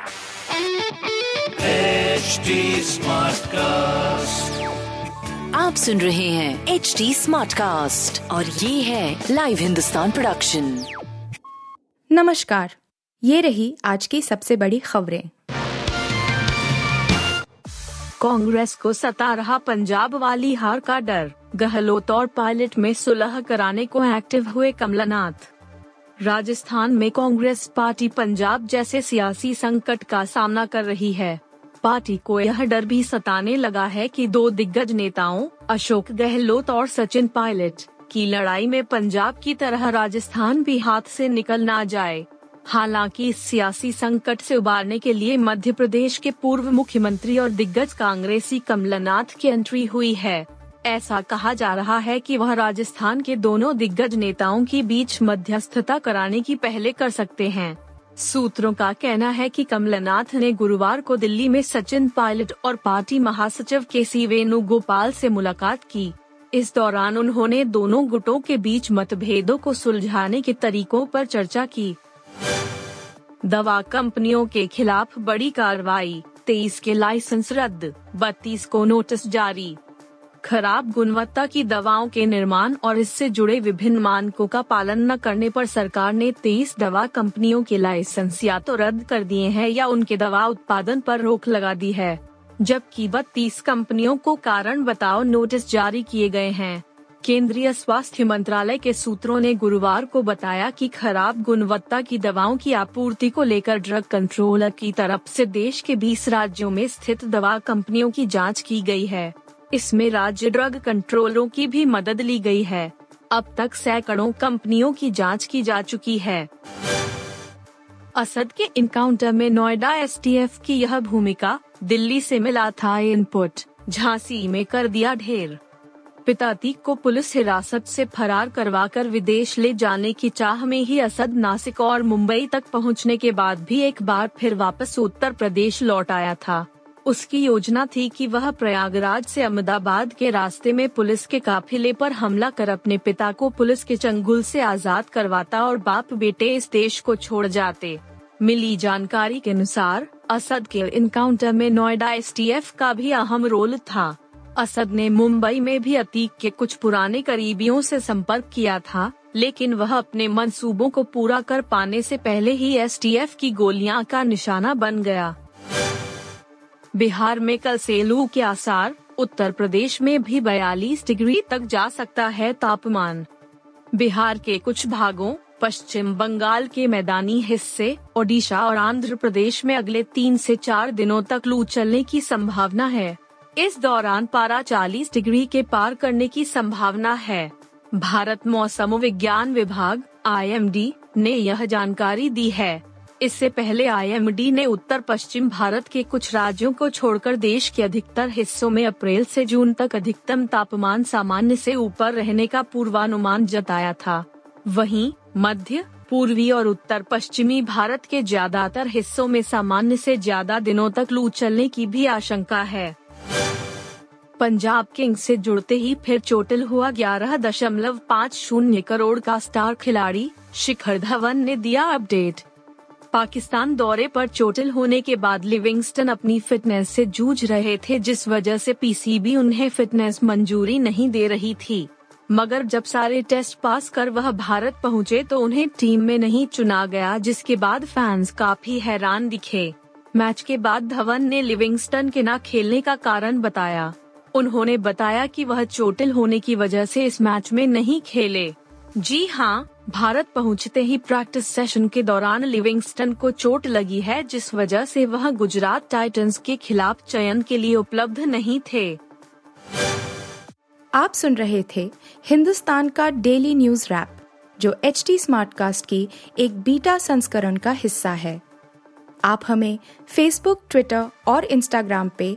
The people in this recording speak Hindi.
HD Smartcast. आप सुन रहे हैं एच डी स्मार्ट कास्ट और ये है लाइव हिंदुस्तान प्रोडक्शन नमस्कार ये रही आज की सबसे बड़ी खबरें। कांग्रेस को सता रहा पंजाब वाली हार का डर। गहलोत और पायलट में सुलह कराने को एक्टिव हुए कमलनाथ। राजस्थान में कांग्रेस पार्टी पंजाब जैसे सियासी संकट का सामना कर रही है। पार्टी को यह डर भी सताने लगा है कि दो दिग्गज नेताओं, अशोक गहलोत और सचिन पायलट, की लड़ाई में पंजाब की तरह राजस्थान भी हाथ से निकल ना जाए। हालाँकि इस सियासी संकट से उबारने के लिए मध्य प्रदेश के पूर्व मुख्यमंत्री और दिग्गज कांग्रेसी कमलनाथ की एंट्री हुई है। ऐसा कहा जा रहा है कि वह राजस्थान के दोनों दिग्गज नेताओं के बीच मध्यस्थता कराने की पहले कर सकते हैं। सूत्रों का कहना है कि कमलनाथ ने गुरुवार को दिल्ली में सचिन पायलट और पार्टी महासचिव के सी वेणुगोपाल से मुलाकात की। इस दौरान उन्होंने दोनों गुटों के बीच मतभेदों को सुलझाने के तरीकों पर चर्चा की। दवा कंपनियों के खिलाफ बड़ी कार्रवाई, तेईस के लाइसेंस रद्द, बत्तीस को नोटिस जारी। खराब गुणवत्ता की दवाओं के निर्माण और इससे जुड़े विभिन्न मानकों का पालन न करने पर सरकार ने तेईस दवा कंपनियों के लाइसेंस या तो रद्द कर दिए हैं या उनके दवा उत्पादन पर रोक लगा दी है, जबकि बत्तीस कंपनियों को कारण बताओ नोटिस जारी किए गए हैं। केंद्रीय स्वास्थ्य मंत्रालय के सूत्रों ने गुरुवार को बताया कि खराब गुणवत्ता की दवाओं की आपूर्ति को लेकर ड्रग कंट्रोलर की तरफ़ से देश के 20 राज्यों में स्थित दवा कंपनियों की जाँच की गई है। इसमें राज्य ड्रग कंट्रोलरों की भी मदद ली गई है। अब तक सैकड़ों कंपनियों की जाँच की जा चुकी है। असद के इनकाउंटर में नोएडा एसटीएफ की यह भूमिका दिल्ली से मिला था इनपुट झांसी में कर दिया ढेर। पिता तीक को पुलिस हिरासत से फरार करवाकर विदेश ले जाने की चाह में ही असद नासिक और मुंबई तक पहुँचने के बाद भी एक बार फिर वापस उत्तर प्रदेश लौट आया था। उसकी योजना थी कि वह प्रयागराज से अहमदाबाद के रास्ते में पुलिस के काफिले पर हमला कर अपने पिता को पुलिस के चंगुल से आज़ाद करवाता और बाप बेटे इस देश को छोड़ जाते। मिली जानकारी के अनुसार, असद के इनकाउंटर में नोएडा एस का भी अहम रोल था। असद ने मुंबई में भी अतीक के कुछ पुराने करीबियों से संपर्क किया था, लेकिन वह अपने मंसूबों को पूरा कर पाने से पहले ही एसटीएफ की गोलियाँ का निशाना बन गया। बिहार में कल से लू के आसार, उत्तर प्रदेश में भी 42 डिग्री तक जा सकता है तापमान। बिहार के कुछ भागों, पश्चिम बंगाल के मैदानी हिस्से, ओडिशा और आंध्र प्रदेश में अगले तीन से चार दिनों तक लू चलने की संभावना है। इस दौरान पारा 40 डिग्री के पार करने की संभावना है। भारत मौसम विज्ञान विभाग आईएमडी ने यह जानकारी दी है। इससे पहले आईएमडी ने उत्तर पश्चिम भारत के कुछ राज्यों को छोड़कर देश के अधिकतर हिस्सों में अप्रैल से जून तक अधिकतम तापमान सामान्य से ऊपर रहने का पूर्वानुमान जताया था। वहीं, मध्य, पूर्वी और उत्तर पश्चिमी भारत के ज़्यादातर हिस्सों में सामान्य से ज़्यादा दिनों तक लू चलने की भी आशंका है। पंजाब किंग्स से जुड़ते ही फिर चोटिल हुआ ग्यारह दशमलव पाँच शून्य करोड़ का स्टार खिलाड़ी शिखर धवन ने दिया अपडेट। पाकिस्तान दौरे पर चोटिल होने के बाद लिविंगस्टन अपनी फिटनेस से जूझ रहे थे, जिस वजह से पीसीबी उन्हें फिटनेस मंजूरी नहीं दे रही थी। मगर जब सारे टेस्ट पास कर वह भारत पहुँचे तो उन्हें टीम में नहीं चुना गया, जिसके बाद फैंस काफ़ी हैरान दिखे। मैच के बाद धवन ने लिविंगस्टन के न खेलने का कारण बताया। उन्होंने बताया कि वह चोटिल होने की वजह से इस मैच में नहीं खेले। जी हाँ भारत पहुँचते ही प्रैक्टिस सेशन के दौरान लिविंगस्टन को चोट लगी है, जिस वजह से वह गुजरात टाइटंस के खिलाफ चयन के लिए उपलब्ध नहीं थे। आप सुन रहे थे हिंदुस्तान का डेली न्यूज़ रैप जो एच टी स्मार्टकास्ट की एक बीटा संस्करण का हिस्सा है। आप हमें फेसबुक ट्विटर और इंस्टाग्राम पे